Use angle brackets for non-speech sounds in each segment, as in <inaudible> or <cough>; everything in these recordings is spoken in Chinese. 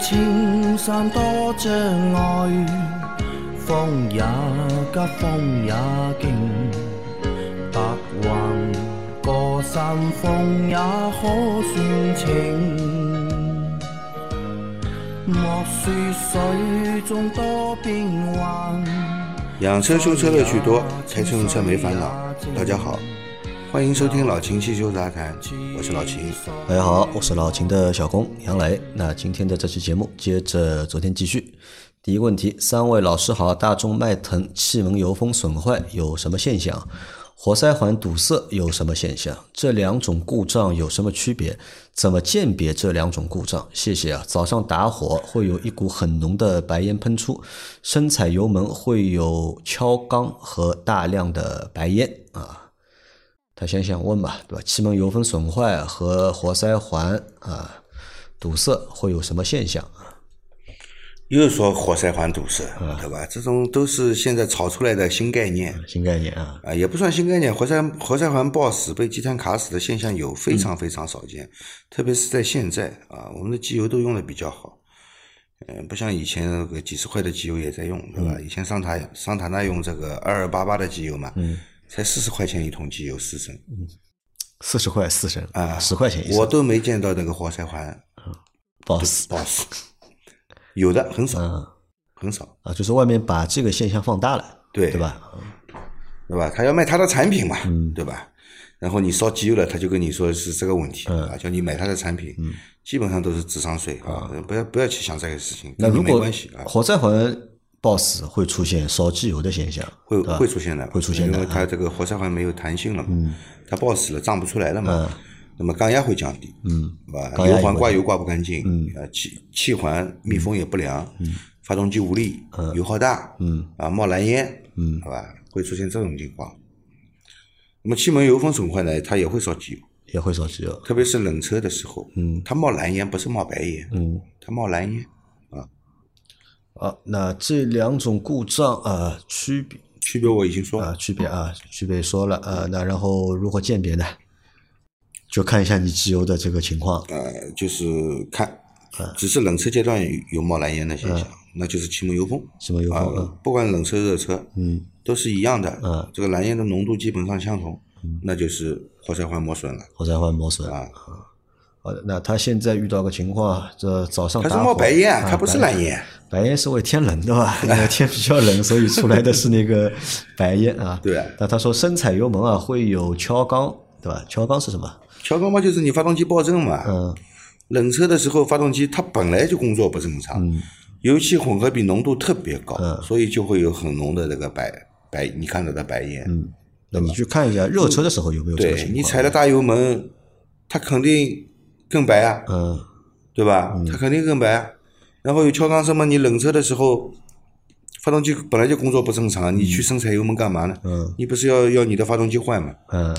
青山多障碍，风也急，风也劲，白云过山峰也可算情。莫说水中多变幻。养车修车乐趣多，开车用车没烦恼。大家好，欢迎收听老秦汽修杂谈，我是老秦。大家好，我是老秦的小工杨磊。那今天的这期节目接着昨天继续。第一个问题，三位老师好，大众迈腾气门油封损坏有什么现象？活塞环堵塞有什么现象？这两种故障有什么区别？怎么鉴别这两种故障？谢谢啊！早上打火会有一股很浓的白烟喷出，深踩油门会有敲缸和大量的白烟啊。他先想问吧，对吧？气门油封损坏和活塞环啊堵塞会有什么现象？又说活塞环堵塞，对吧？这种都是现在炒出来的新概念，新概念啊，啊，也不算新概念。活塞活塞环爆死、被积碳卡死的现象有非常非常少见，特别是在现在啊，我们的机油都用的比较好，嗯，不像以前那个几十块的机油也在用，对吧？以前桑塔桑塔纳用这个二二八八的机油嘛，嗯，才四十块钱一桶机油四升，嗯，四十块四升啊，十块钱一升，我都没见到那个活塞环爆死爆死。有的很少，很少啊，就是外面把这个现象放大了，对对吧？对吧？他要卖他的产品嘛，对吧？然后你烧机油了，他就跟你说是这个问题啊，叫你买他的产品，基本上都是智商税啊，不要不要去想这个事情，那如果啊。活塞环爆死会出现烧机油的现象，会会出现的，会出现的，因为它这个活塞环没有弹性了嘛，它爆死了，胀不出来了嘛。那么缸压会降低，嗯，是吧？油环挂油挂不干净，嗯，啊气气环密封也不良，嗯，发动机无力，嗯，油耗大，嗯，啊冒蓝烟，嗯，好吧，会出现这种情况。那么气门油封损坏呢，它也会烧机油，也会烧机油，特别是冷车的时候，嗯，它冒蓝烟不是冒白烟，嗯，它冒蓝烟，啊，好，那这两种故障啊区别区别我已经说了，区别啊区别说了啊，那然后如何鉴别呢？就看一下你机油的这个情况。呃，就是看，只是冷车阶段有冒蓝烟的现象，那就是气门油封。气门油封，不管冷车热车，嗯，都是一样的。嗯，这个蓝烟的浓度基本上相同，那就是活塞环磨损了。活塞环磨损啊。好的，那他现在遇到个情况，这早上他是冒白烟，他不是蓝烟。白烟是为天冷对吧？<laughs> 因为天比较冷，所以出来的是那个白烟啊。<laughs> 对。那他说深踩油门啊，会有敲缸，对吧？敲缸是什么？敲缸嘛，就是你发动机爆震嘛。嗯。冷车的时候，发动机它本来就工作不正常，油气混合比浓度特别高，所以就会有很浓的那个白白，你看到的白烟。嗯。那你去看一下热车的时候有没有这个情况？对你踩了大油门，它肯定更白啊。嗯。对吧？它肯定更白。然后有敲缸声嘛？你冷车的时候，发动机本来就工作不正常，你去生踩油门干嘛呢？嗯。你不是要要你的发动机坏吗？嗯。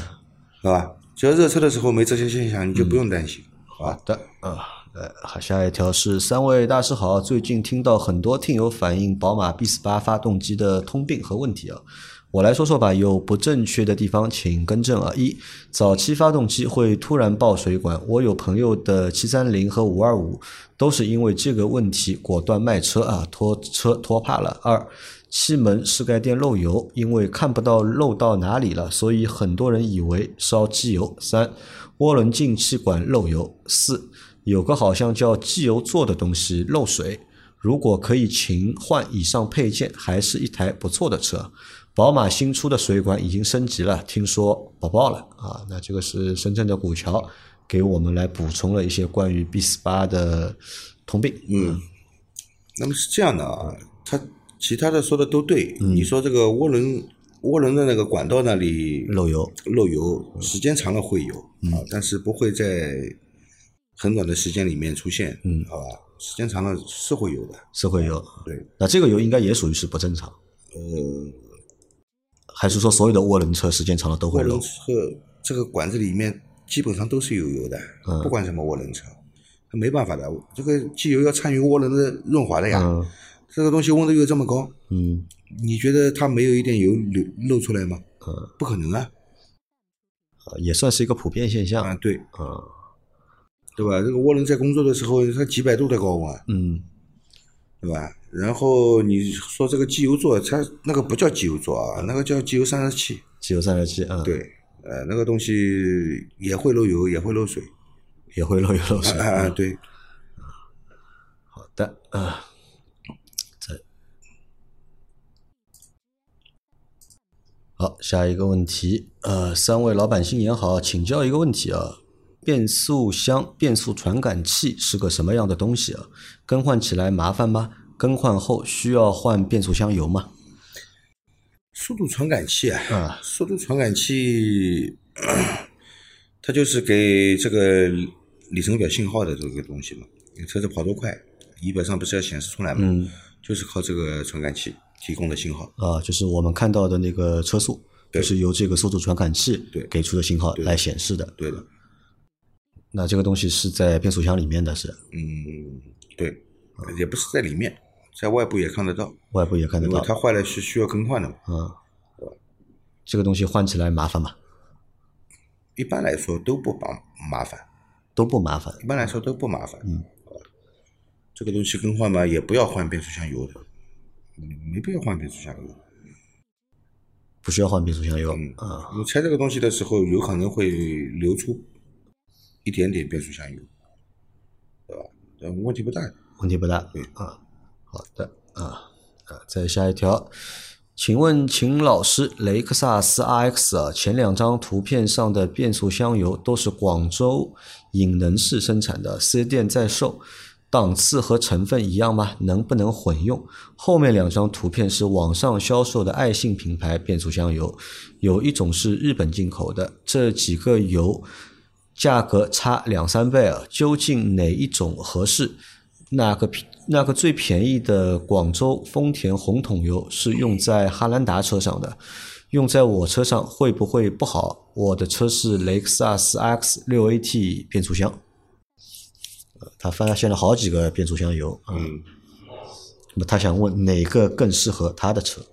是吧？只要热车的时候没这些现象，你就不用担心。好的，啊，呃，好，下一条是三位大师好，最近听到很多听友反映宝马 B 四八发动机的通病和问题啊，我来说说吧，有不正确的地方请更正啊。一，早期发动机会突然爆水管，我有朋友的七三零和五二五都是因为这个问题果断卖车啊，拖车拖怕了。二。气门室盖垫漏油，因为看不到漏到哪里了，所以很多人以为烧机油。三，涡轮进气管漏油。四，有个好像叫机油座的东西漏水。如果可以勤换以上配件，还是一台不错的车。宝马新出的水管已经升级了，听说爆爆了啊！那这个是深圳的古桥给我们来补充了一些关于 B 四八的通病。嗯，那么是这样的啊，他。其他的说的都对，你说这个涡轮涡轮的那个管道那里漏油，漏油时间长了会有啊，但是不会在很短的时间里面出现，嗯，好吧，时间长了是会有的，是会有，对，那这个油应该也属于是不正常，呃，还是说所有的涡轮车时间长了都会漏？这个管子里面基本上都是有油的，不管什么涡轮车，它没办法的，这个机油要参与涡轮的润滑的呀。这个东西温度又这么高，嗯，你觉得它没有一点油流漏出来吗？嗯，不可能啊，也算是一个普遍现象啊。对，啊，对吧？这个涡轮在工作的时候，它几百度的高温，嗯，对吧？然后你说这个机油座，它那个不叫机油座啊，那个叫机油散热器。机油散热器，啊，对，呃，那个东西也会漏油，也会漏水，也会漏油漏水。啊，对。好的，啊，再好，下一个问题，呃，三位老板新年好，请教一个问题啊，变速箱变速传感器是个什么样的东西啊？更换起来麻烦吗？更换后需要换变速箱油吗？速度传感器啊，速度传感器，<clears throat> 它就是给这个里程表信号的这个东西嘛。你车子跑多快，仪表上不是要显示出来吗？嗯，就是靠这个传感器提供的信号。啊，就是我们看到的那个车速，就是由这个速度传感器对给出的信号来显示的。对的，那这个东西是在变速箱里面的是？嗯，对，也不是在里面。在外部也看得到，外部也看得到。它坏了是需要更换的嘛？嗯，这个东西换起来麻烦吗？一般来说都不麻麻烦，都不麻烦。一般来说都不麻烦。嗯，这个东西更换嘛，也不要换变速箱油的，没必要换变速箱油。不需要换变速箱油。嗯啊，你拆这个东西的时候，有可能会流出一点点变速箱油，对吧？嗯，问题不大。问题不大，对啊，好的啊啊，再下一条，请问秦老师，雷克萨斯 RX 啊，前两张图片上的变速箱油都是广州引能市生产的，四 S 店在售，档次和成分一样吗？能不能混用？后面两张图片是网上销售的爱信品牌变速箱油，有一种是日本进口的，这几个油价格差两三倍啊，究竟哪一种合适？那个品那个最便宜的广州丰田红桶油是用在哈兰达车上的，用在我车上会不会不好？我的车是雷克萨斯 X 六 AT 变速箱，他发现了好几个变速箱油，嗯，那么他想问哪个更适合他的车？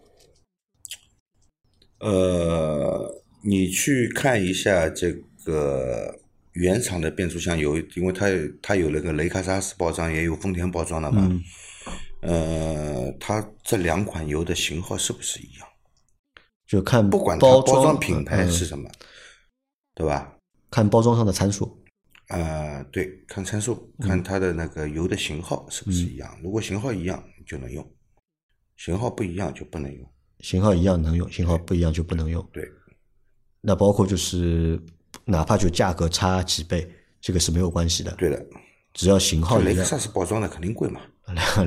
呃，你去看一下这个。原厂的变速箱油，因为它它有那个雷克萨斯包装，也有丰田包装的嘛。呃，它这两款油的型号是不是一样？就看不管它包装品牌是什么，对吧？看包装上的参数。啊，对，看参数，看它的那个油的型号是不是一样？如果型号一样就能用，型号不一样就不能用。型号一样能用，型号不一样就不能用。对。那包括就是。哪怕就价格差几倍，这个是没有关系的。对的，只要型号雷克萨斯包装的肯定贵嘛。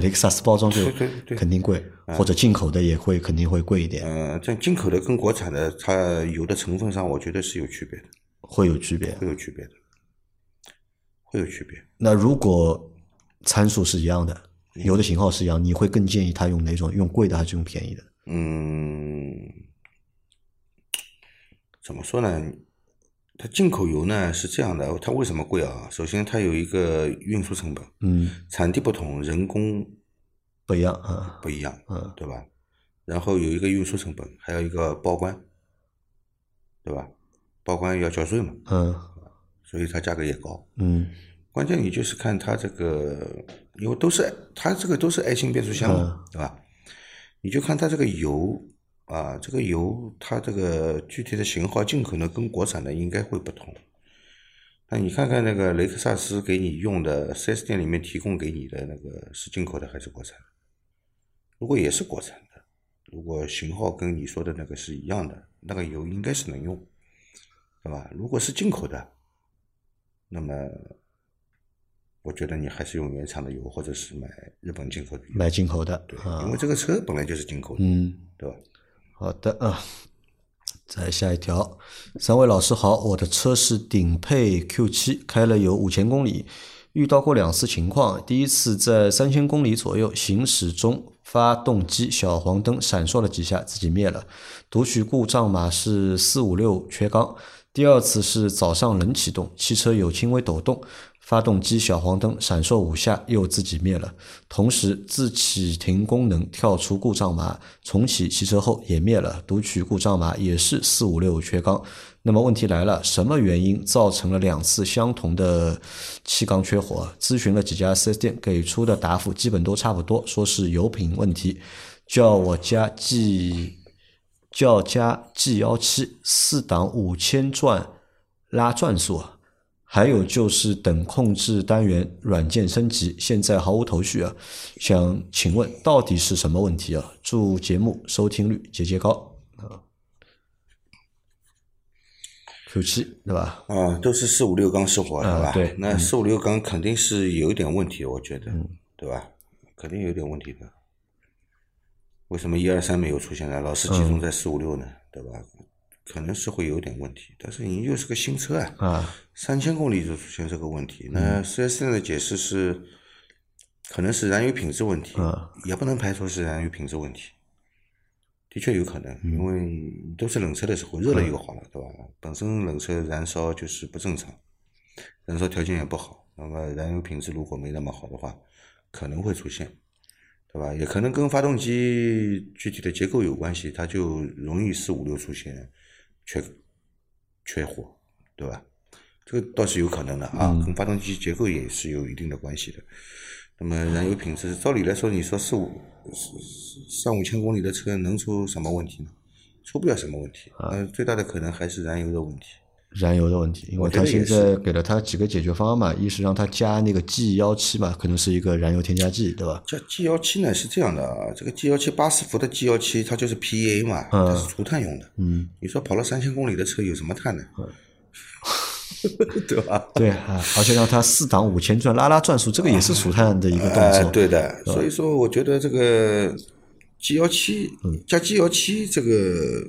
雷克萨斯包装就肯定贵，或者进口的也会肯定会贵一点。嗯，这进口的跟国产的，它油的成分上，我觉得是有区别的。会有区别，会有区别的，会有区别。那如果参数是一样的，油的型号是一样，你会更建议他用哪种？用贵的还是用便宜的？嗯，怎么说呢？它进口油呢是这样的，它为什么贵啊？首先它有一个运输成本，嗯，产地不同，人工不一样啊，不一样，嗯，对吧？然后有一个运输成本，还有一个报关，对吧？报关要交税嘛，嗯，所以它价格也高，嗯，关键你就是看它这个，因为都是它这个都是爱信变速箱嘛，对吧？你就看它这个油。啊，这个油它这个具体的型号进口的跟国产的应该会不同。那你看看那个雷克萨斯给你用的四 S 店里面提供给你的那个是进口的还是国产的？如果也是国产的，如果型号跟你说的那个是一样的，那个油应该是能用，对吧？如果是进口的，那么我觉得你还是用原厂的油，或者是买日本进口的。买进口的，对，因为这个车本来就是进口的，嗯，对吧？好的啊，再下一条，三位老师好，我的车是顶配 Q 七，开了有五千公里，遇到过两次情况，第一次在三千公里左右行驶中，发动机小黄灯闪烁了几下，自己灭了，读取故障码是四五六缺缸。第二次是早上冷启动，汽车有轻微抖动。发动机小黄灯闪烁五下，又自己灭了。同时，自启停功能跳出故障码，重启汽车后也灭了。读取故障码也是四五六缺缸。那么问题来了，什么原因造成了两次相同的气缸缺火？咨询了几家 4S 店，给出的答复基本都差不多，说是油品问题，叫我加 G，叫加 G 幺七四档五千转拉转速。还有就是等控制单元软件升级，现在毫无头绪啊！想请问到底是什么问题啊？祝节目收听率节节高啊！Q 七对吧？啊，都是四五六缸失火，对吧？对，那四五六缸肯定是有一点问题，我觉得，对吧？肯定有点问题的。为什么一二三没有出现呢？老是集中在四五六呢？对吧？可能是会有点问题，但是你又是个新车啊，三千公里就出现这个问题，那四 S 店的解释是，可能是燃油品质问题，也不能排除是燃油品质问题，的确有可能，因为都是冷车的时候，热了又好了，对吧？本身冷车燃烧就是不正常，燃烧条件也不好，那么燃油品质如果没那么好的话，可能会出现，对吧？也可能跟发动机具体的结构有关系，它就容易四五六出现。缺缺货，对吧？这个倒是有可能的啊，跟发动机结构也是有一定的关系的。那么燃油品质，照理来说，你说四五三五千公里的车能出什么问题呢？出不了什么问题。嗯，最大的可能还是燃油的问题。燃油的问题，因为他现在给了他几个解决方案嘛，一是让他加那个 G 幺七嘛，可能是一个燃油添加剂，对吧？加 G 幺七呢是这样的啊，这个 G 幺七八十伏的 G 幺七，它就是 PEA 嘛，它是除碳用的。嗯，你说跑了三千公里的车有什么碳呢？<laughs> 对吧？对啊，而且让它四档五千转拉拉转速，这个也是除碳的一个动作。对的，所以说我觉得这个 G 幺七加 G 幺七这个。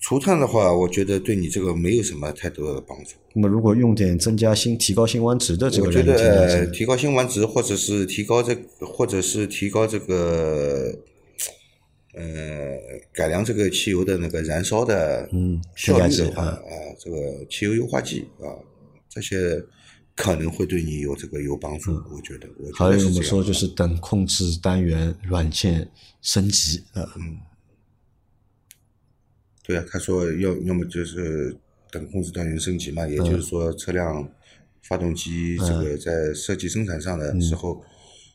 除碳的话，我觉得对你这个没有什么太多的帮助。那么，如果用点增加新提高辛烷值的这个，我觉得提高辛烷值，或者是提高这，或者是提高这个，呃，改良这个汽油的那个燃烧的效率的话，啊，这个汽油优化剂啊，这些可能会对你有这个有帮助。我觉得，还有我们说就是等控制单元软件升级啊。对啊，他说要要么就是等控制单元升级嘛，也就是说车辆发动机这个在设计生产上的时候，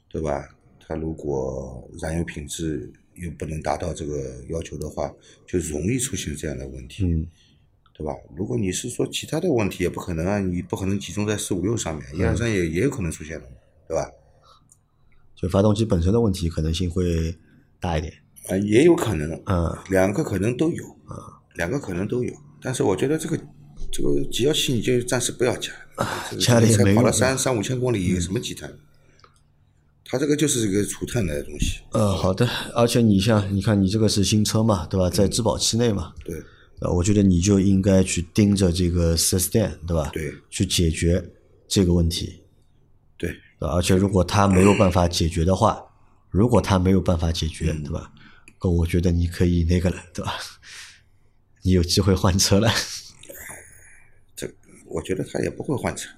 对吧？它如果燃油品质又不能达到这个要求的话，就容易出现这样的问题，对吧？如果你是说其他的问题，也不可能啊，你不可能集中在四五六上面，一二三也也有可能出现的，对吧？就发动机本身的问题可能性会大一点。啊，也有可能，嗯，两个可能都有，啊，两个可能都有，但是我觉得这个这个 G 幺七你就暂时不要加，<laughs> 家里才跑了三三五千公里，有什么积碳？它这个就是一个除碳的东西。嗯，好的，而且你像你看，你这个是新车嘛，对吧？在质保期内嘛，对，呃，我觉得你就应该去盯着这个四 S 店，对吧？对，去解决这个问题。对，而且如果他没有办法解决的话，如果他没有办法解决，对吧？我觉得你可以那个了，对吧？<laughs> 你有机会换车了。<laughs> 这我觉得他也不会换车。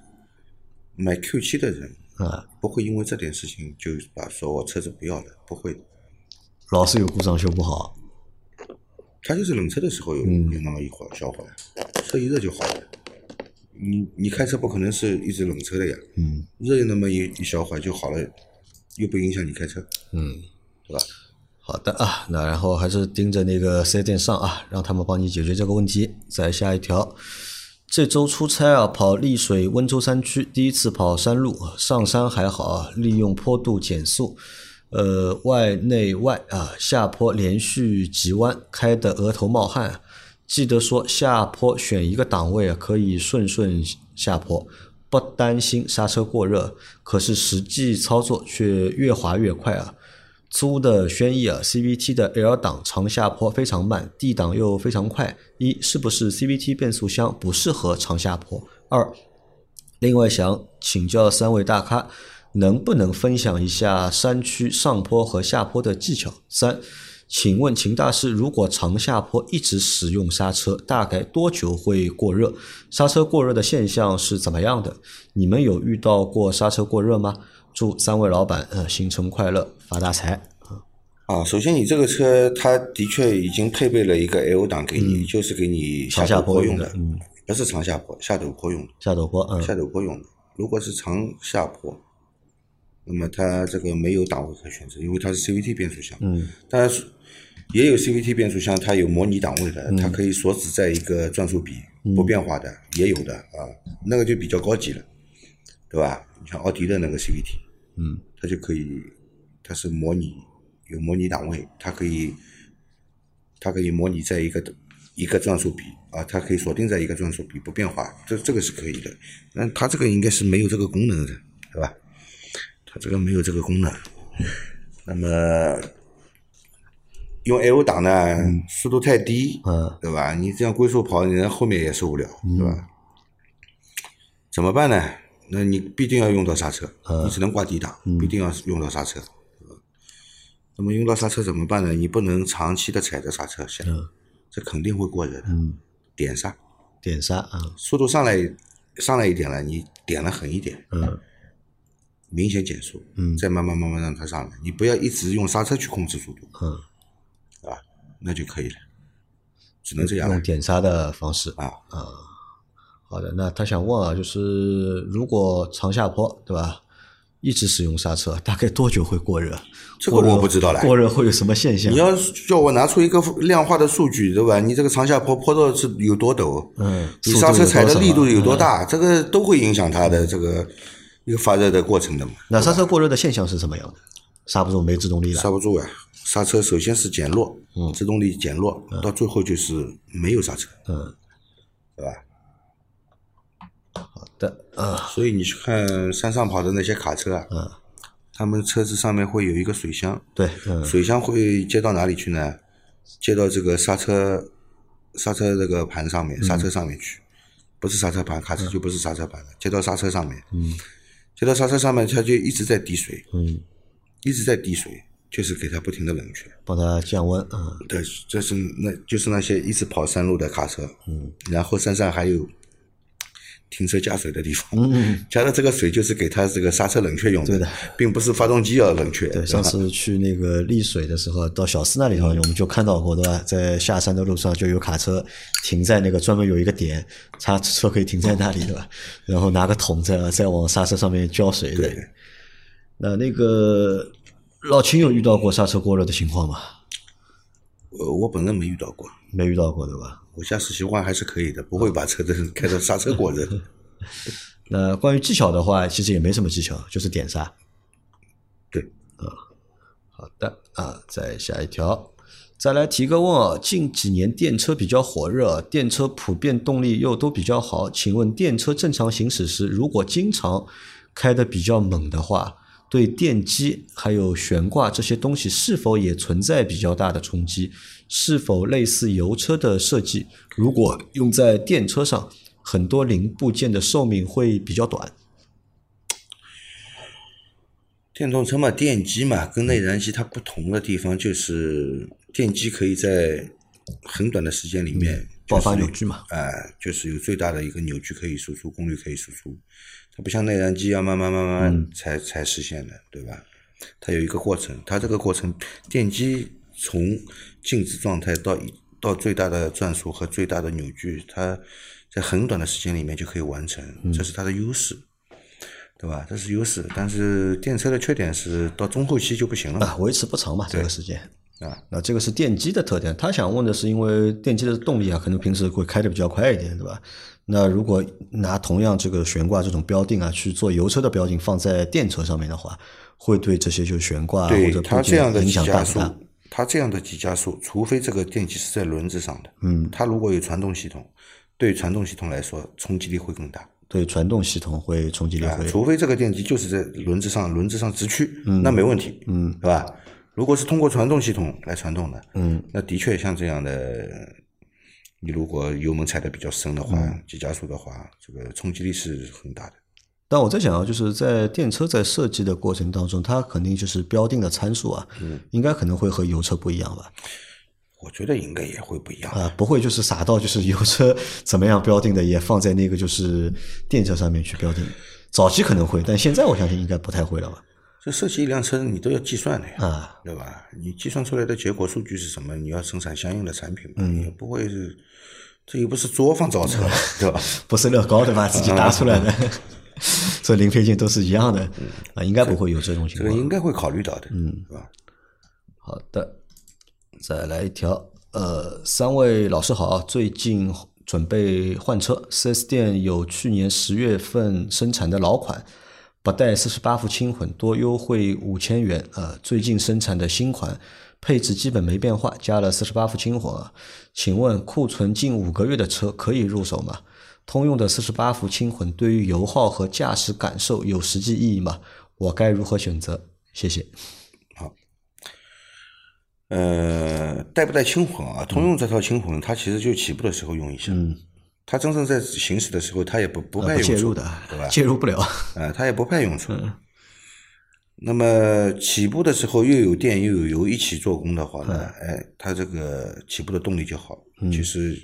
买 Q 七的人啊，不会因为这点事情就把说我车子不要了，不会。老是有故障修不好。他就是冷车的时候有有那么一会儿小会车一热就好了。你你开车不可能是一直冷车的呀。嗯。热那么一一小会就好了，又不影响你开车。嗯。对吧？好的啊，那然后还是盯着那个四 S 店上啊，让他们帮你解决这个问题。再下一条，这周出差啊，跑丽水温州山区，第一次跑山路，上山还好啊，利用坡度减速，呃，外内外啊，下坡连续急弯，开的额头冒汗。记得说下坡选一个档位啊，可以顺顺下坡，不担心刹车过热。可是实际操作却越滑越快啊。租的轩逸啊，CVT 的 L 档长下坡非常慢，D 档又非常快。一是不是 CVT 变速箱不适合长下坡？二，另外想请教三位大咖，能不能分享一下山区上坡和下坡的技巧？三，请问秦大师，如果长下坡一直使用刹车，大概多久会过热？刹车过热的现象是怎么样的？你们有遇到过刹车过热吗？祝三位老板呃新春快乐发大财啊！啊，首先你这个车它的确已经配备了一个 L 档给你，就是给你下下坡用的，嗯，不是长下坡，下陡坡用的。下陡坡，嗯，下陡坡用的。如果是长下坡，那么它这个没有档位可选择，因为它是 CVT 变速箱。嗯，但是也有 CVT 变速箱，它有模拟档位的，它可以锁止在一个转速比不变化的，也有的啊，那个就比较高级了，对吧？你像奥迪的那个 CVT，嗯，它就可以，它是模拟。有模拟档位，它可以，它可以模拟在一个一个转速比啊，它可以锁定在一个转速比不变化，这这个是可以的。那它这个应该是没有这个功能的，对吧？它这个没有这个功能。那么用 L 档呢，速度太低，嗯，对吧？你这样龟速跑，你后面也受不了，对吧？怎么办呢？那你必定要用到刹车，你只能挂低档，必定要用到刹车。那么用到刹车怎么办呢？你不能长期的踩着刹车下，这肯定会过热的。点刹，点刹啊，速度上来上来一点了，你点了狠一点，嗯，明显减速，嗯，再慢慢慢慢让它上来。你不要一直用刹车去控制速度，嗯，啊，那就可以了，只能这样用点刹的方式啊啊。好的，那他想问啊，就是如果长下坡，对吧？一直使用刹车，大概多久会过热？这个我不知道了。过热会有什么现象？你要叫我拿出一个量化的数据，对吧？你这个长下坡坡道是有多陡？嗯，你刹车踩的力度有多大？这个都会影响它的这个一个发热的过程的嘛。那刹车过热的现象是什么样的？刹不住，没制动力了。刹不住啊！刹车首先是减弱，嗯，制动力减弱，到最后就是没有刹车，嗯，对吧？好的，啊，所以你去看山上跑的那些卡车啊，嗯，他们车子上面会有一个水箱，对，嗯，水箱会接到哪里去呢？接到这个刹车刹车这个盘上面，刹车上面去，不是刹车盘，卡车就不是刹车盘了，接到刹车上面，嗯，接到刹车上面，它就一直在滴水，嗯，一直在滴水，就是给它不停的冷却，帮它降温，嗯，对，这是那就是那些一直跑山路的卡车，嗯，然后山上还有。停车加水的地方，嗯 <laughs> 加的这个水就是给它这个刹车冷却用的，并不是发动机要冷却。对，上次去那个丽水的时候，到小司那里头，我们就看到过，对吧？在下山的路上就有卡车停在那个专门有一个点，他车可以停在那里，对吧？<laughs> 然后拿个桶在再往刹车上面浇水。对。那那个老秦有遇到过刹车过热的情况吗？呃，我本人没遇到过，没遇到过，对吧？我驾驶习惯还是可以的，不会把车子 <laughs> 开到刹车过热。<laughs> 那关于技巧的话，其实也没什么技巧，就是点刹。对，啊，好的啊，再下一条，再来提个问啊，近几年电车比较火热，电车普遍动力又都比较好，请问电车正常行驶时，如果经常开的比较猛的话，对电机还有悬挂这些东西是否也存在比较大的冲击？是否类似油车的设计？如果用在电车上，很多零部件的寿命会比较短。电动车嘛，电机嘛，跟内燃机它不同的地方就是电机可以在很短的时间里面爆发扭矩嘛，哎，就是有最大的一个扭矩可以输出，功率可以输出。它不像内燃机要慢慢慢慢才才实现的，对吧？它有一个过程，它这个过程电机从静止状态到到最大的转速和最大的扭矩，它在很短的时间里面就可以完成，这是它的优势，对吧？这是优势。但是电车的缺点是到中后期就不行了，啊，维持不长嘛，这个时间啊。那这个是电机的特点。他想问的是，因为电机的动力啊，可能平时会开的比较快一点，对吧？那如果拿同样这个悬挂这种标定啊去做油车的标定，放在电车上面的话，会对这些就悬挂或者它这样的影响大不大？它这样的急加速，除非这个电机是在轮子上的，嗯，它如果有传动系统，对传动系统来说冲击力会更大。对传动系统会冲击力会，除非这个电机就是在轮子上，轮子上直驱，那没问题，嗯，对吧？如果是通过传动系统来传动的，嗯，那的确像这样的。你如果油门踩的比较深的话，急加速的话，这个冲击力是很大的。但我在想啊，就是在电车在设计的过程当中，它肯定就是标定的参数啊，嗯，应该可能会和油车不一样吧？我觉得应该也会不一样啊，不会就是傻到就是油车怎么样标定的也放在那个就是电车上面去标定。早期可能会，但现在我相信应该不太会了吧？这设计一辆车你都要计算的呀，啊，对吧？你计算出来的结果数据是什么？你要生产相应的产品嘛，嗯也不会是，这又不是作坊造车，对吧？<laughs> 不是乐高对吧？自己打出来的，<laughs> 这零配件都是一样的啊，应该不会有这种情况。这个应该会考虑到的，嗯，是吧？好的，再来一条，呃，三位老师好，最近准备换车4 S 店有去年十月份生产的老款，不带四十八伏轻混，多优惠五千元。呃，最近生产的新款配置基本没变化，加了四十八伏轻混啊。请问库存近五个月的车可以入手吗？通用的四十八伏轻混对于油耗和驾驶感受有实际意义吗？我该如何选择？谢谢。好呃，带不带轻混啊？通用这套轻混，它其实就起步的时候用一下，嗯，它真正在行驶的时候，它也不不派呃不用处介入的，对吧？<laughs> 介入不了。啊，它也不派用处。那么起步的时候又有电又有油一起做工的话呢，哎，它这个起步的动力就好，其实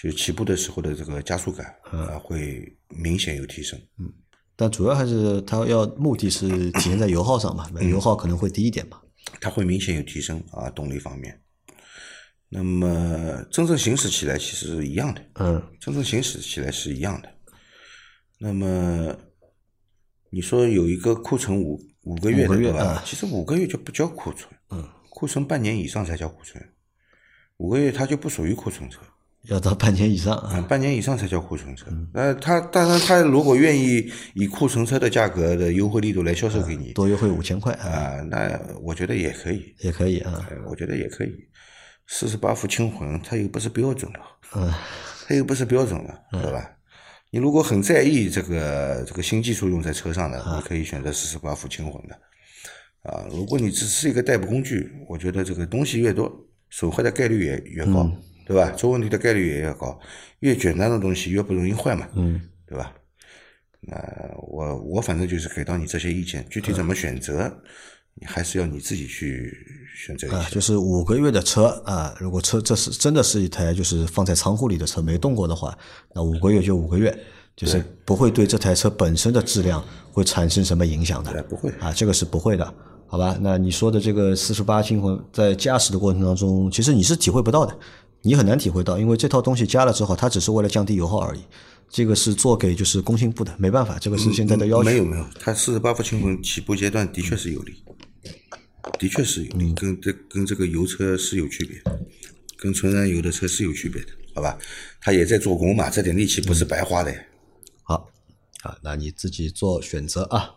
就是起步的时候的这个加速感啊会明显有提升。嗯但主要还是它要目的是体现在油耗上嘛，嗯油耗可能会低一点嘛。它会明显有提升啊，动力方面。那么真正行驶起来其实是一样的，嗯，真正行驶起来是一样的。那么你说有一个库存五五个月对吧？啊其实五个月就不叫库存，嗯，库存半年以上才叫库存，五个月它就不属于库存车，要到半年以上啊，啊。半年以上才叫库存车。呃，他当然他如果愿意以库存车的价格的优惠力度来销售给你，多优惠五千块啊，啊，那我觉得也可以，也可以啊。哎我觉得也可以。四十八伏轻混，它又不是标准了，嗯，它又不是标准了，对吧？你如果很在意这个这个新技术用在车上的，你可以选择四十八伏轻混的。啊，如果你只是一个代步工具，我觉得这个东西越多，损坏的概率也越高，对吧？出问题的概率也越高，越简单的东西越不容易坏嘛，嗯，对吧？那我我反正就是给到你这些意见，具体怎么选择，你还是要你自己去选择一啊，就是五个月的车啊，如果车这是真的是一台就是放在仓库里的车没动过的话，那五个月就五个月，就是不会对这台车本身的质量会产生什么影响的。哎不会啊，这个是不会的，好吧？那你说的这个四十八轻混在驾驶的过程当中，其实你是体会不到的，你很难体会到，因为这套东西加了之后，它只是为了降低油耗而已。这个是做给就是工信部的，没办法，这个是现在的要求。没有没有，它四十八伏轻混起步阶段的确是有利，的确是有嗯，跟这跟这个油车是有区别，跟纯燃油的车是有区别的，好吧？他也在做工嘛，这点力气不是白花的好。好，啊，那你自己做选择啊。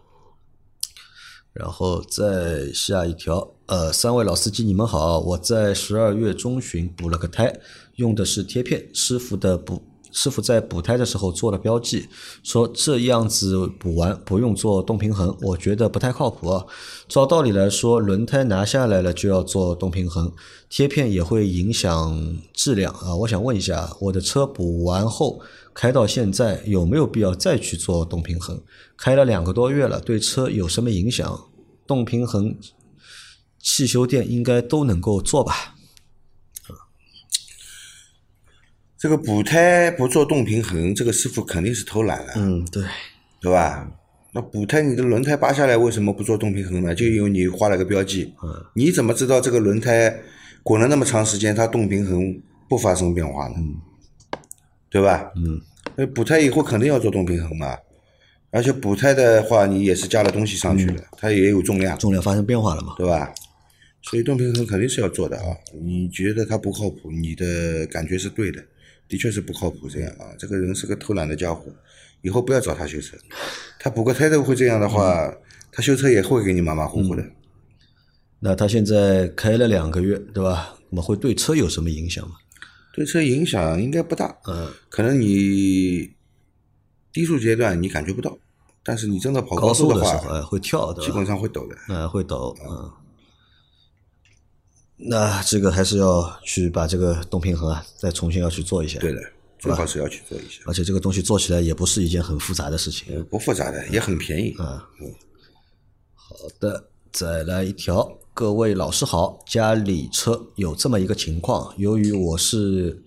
然后再下一条，呃，三位老司机你们好，我在十二月中旬补了个胎，用的是贴片，师傅的补师傅在补胎的时候做了标记，说这样子补完不用做动平衡，我觉得不太靠谱啊。照道理来说，轮胎拿下来了就要做动平衡，贴片也会影响质量啊。我想问一下，我的车补完后开到现在有没有必要再去做动平衡？开了两个多月了，对车有什么影响？动平衡汽修店应该都能够做吧？这个补胎不做动平衡，这个师傅肯定是偷懒了，嗯，对，对吧？那补胎你的轮胎扒下来，为什么不做动平衡呢？就因为你画了个标记，嗯你怎么知道这个轮胎滚了那么长时间，它动平衡不发生变化呢？嗯对吧？嗯，那补胎以后肯定要做动平衡嘛，而且补胎的话，你也是加了东西上去的，它也有重量，重量发生变化了嘛？对吧？所以动平衡肯定是要做的啊。你觉得它不靠谱，你的感觉是对的，的确是不靠谱这样啊。这个人是个偷懒的家伙，以后不要找他修车。他补个胎都会这样的话，他修车也会给你马马虎虎的。那他现在开了两个月，对吧？那么会对车有什么影响吗？对车影响应该不大，嗯，可能你低速阶段你感觉不到，但是你真的跑高速话的时候，哎，会跳，的？基本上会抖的。嗯，会抖，嗯。那这个还是要去把这个动平衡啊，再重新要去做一下。对的，最好是要去做一下，而且这个东西做起来也不是一件很复杂的事情。呃不复杂的，也很便宜。啊好的，再来一条，各位老师好，家里车有这么一个情况，由于我是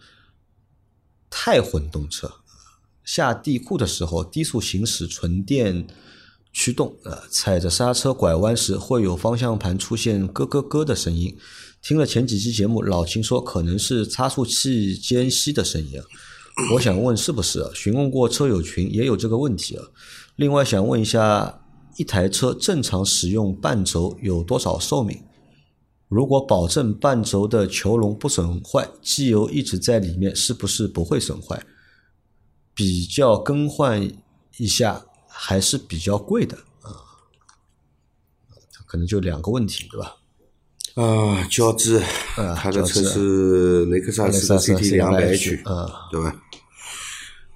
太混动车，下地库的时候低速行驶纯电驱动，呃，踩着刹车拐弯时会有方向盘出现咯咯咯的声音。听了前几期节目，老秦说可能是差速器间隙的声音。我想问是不是？询问过车友群也有这个问题啊。另外想问一下，一台车正常使用半轴有多少寿命？如果保证半轴的球笼不损坏，机油一直在里面，是不是不会损坏？比较更换一下还是比较贵的啊？可能就两个问题，对吧？啊，交织，他的车是雷克萨斯的 CT 两百 H，对吧？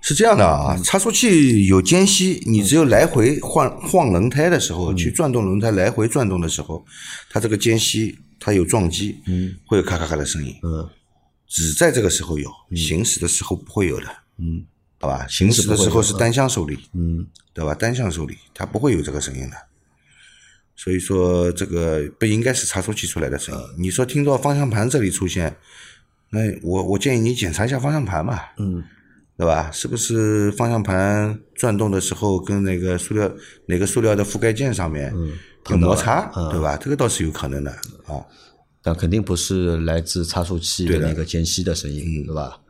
是这样的啊，差速器有间隙，你只有来回换换轮胎的时候，去转动轮胎来回转动的时候，它这个间隙它有撞击，嗯，会有咔咔咔的声音，嗯，只在这个时候有，行驶的时候不会有的，嗯，好吧，行驶的时候是单向受力，嗯，对吧？单向受力，它不会有这个声音的，所以说这个不应该是差速器出来的声音。你说听到方向盘这里出现，那我我建议你检查一下方向盘嘛，嗯。对吧？是不是方向盘转动的时候跟那个塑料哪个塑料的覆盖件上面有摩擦？对吧？这个倒是有可能的啊，但肯定不是来自差速器的那个间隙的声音，对吧？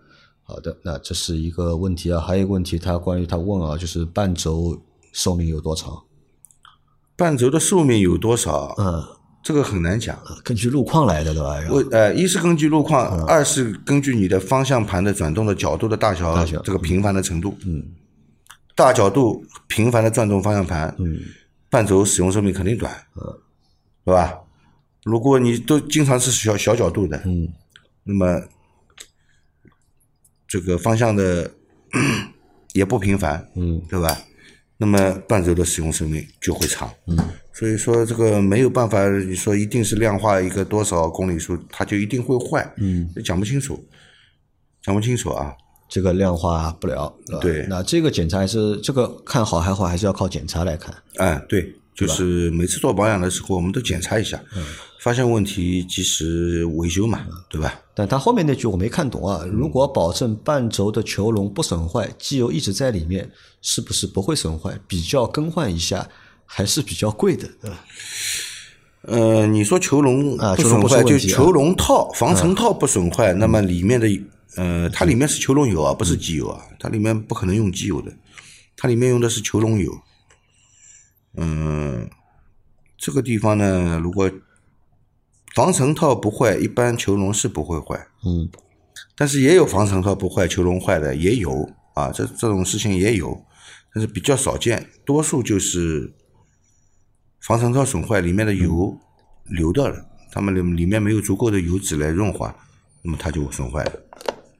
好的，那这是一个问题啊。还有一个问题，他关于他问啊，就是半轴寿命有多长？半轴的寿命有多少？嗯。这个很难讲，根据路况来的，对吧？我呃，一是根据路况，二是根据你的方向盘的转动的角度的大小，这个频繁的程度。嗯，大角度频繁的转动方向盘，嗯，半轴使用寿命肯定短，嗯，对吧？如果你都经常是小小角度的，嗯，那么这个方向的 <clears throat> 也不频繁，嗯，对吧？那么半轴的使用寿命就会长，嗯。所以说这个没有办法，你说一定是量化一个多少公里数，它就一定会坏，嗯，讲不清楚，讲不清楚啊，这个量化不了，对，那这个检查还是这个看好还好，还是要靠检查来看，哎，对，就是每次做保养的时候，我们都检查一下，嗯，发现问题及时维修嘛，对吧？但他后面那句我没看懂啊，如果保证半轴的球笼不损坏，机油一直在里面，是不是不会损坏？比较更换一下。还是比较贵的，对吧？呃，你说球笼不损坏，就球笼套、防尘套不损坏，那么里面的呃，它里面是球笼油啊，不是机油啊，它里面不可能用机油的，它里面用的是球笼油。嗯，这个地方呢，如果防尘套不坏，一般球笼是不会坏。嗯，但是也有防尘套不坏，球笼坏的也有啊，这这种事情也有，但是比较少见，多数就是。防尘套损坏，里面的油流掉了，它们里里面没有足够的油脂来润滑，那么它就损坏了，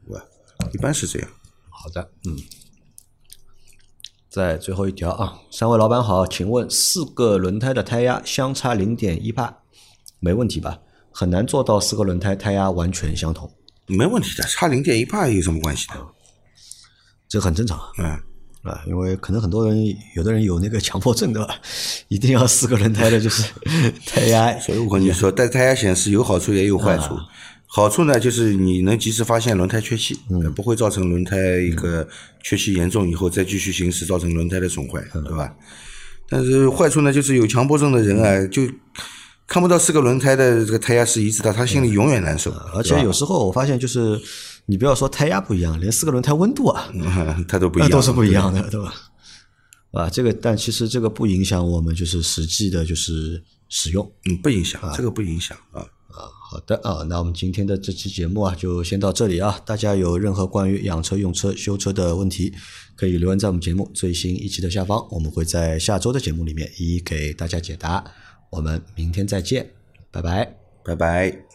对吧？一般是这样。好的，嗯。在最后一条啊，三位老板好，请问四个轮胎的胎压相差零点一帕，没问题吧？很难做到四个轮胎胎压完全相同。没问题的，差零点一帕有什么关系呢？这很正常。嗯。啊，因为可能很多人，有的人有那个强迫症，对吧？一定要四个轮胎的，就是 <laughs> 胎压。所以我跟你说，带胎压显示有好处也有坏处。好处呢，就是你能及时发现轮胎缺气，嗯不会造成轮胎一个缺气严重以后再继续行驶，造成轮胎的损坏，对吧？但是坏处呢，就是有强迫症的人啊，就看不到四个轮胎的这个胎压是一致的，他心里永远难受。而且有时候我发现就是。你不要说胎压不一样，连四个轮胎温度啊，<laughs> 它都不一样，都是不一样的，对吧？啊，这个但其实这个不影响我们就是实际的，就是使用，嗯，不影响，这个不影响啊啊，好的啊，那我们今天的这期节目啊，就先到这里啊。大家有任何关于养车、用车、修车的问题，可以留言在我们节目最新一期的下方，我们会在下周的节目里面一一给大家解答。我们明天再见，拜拜，拜拜。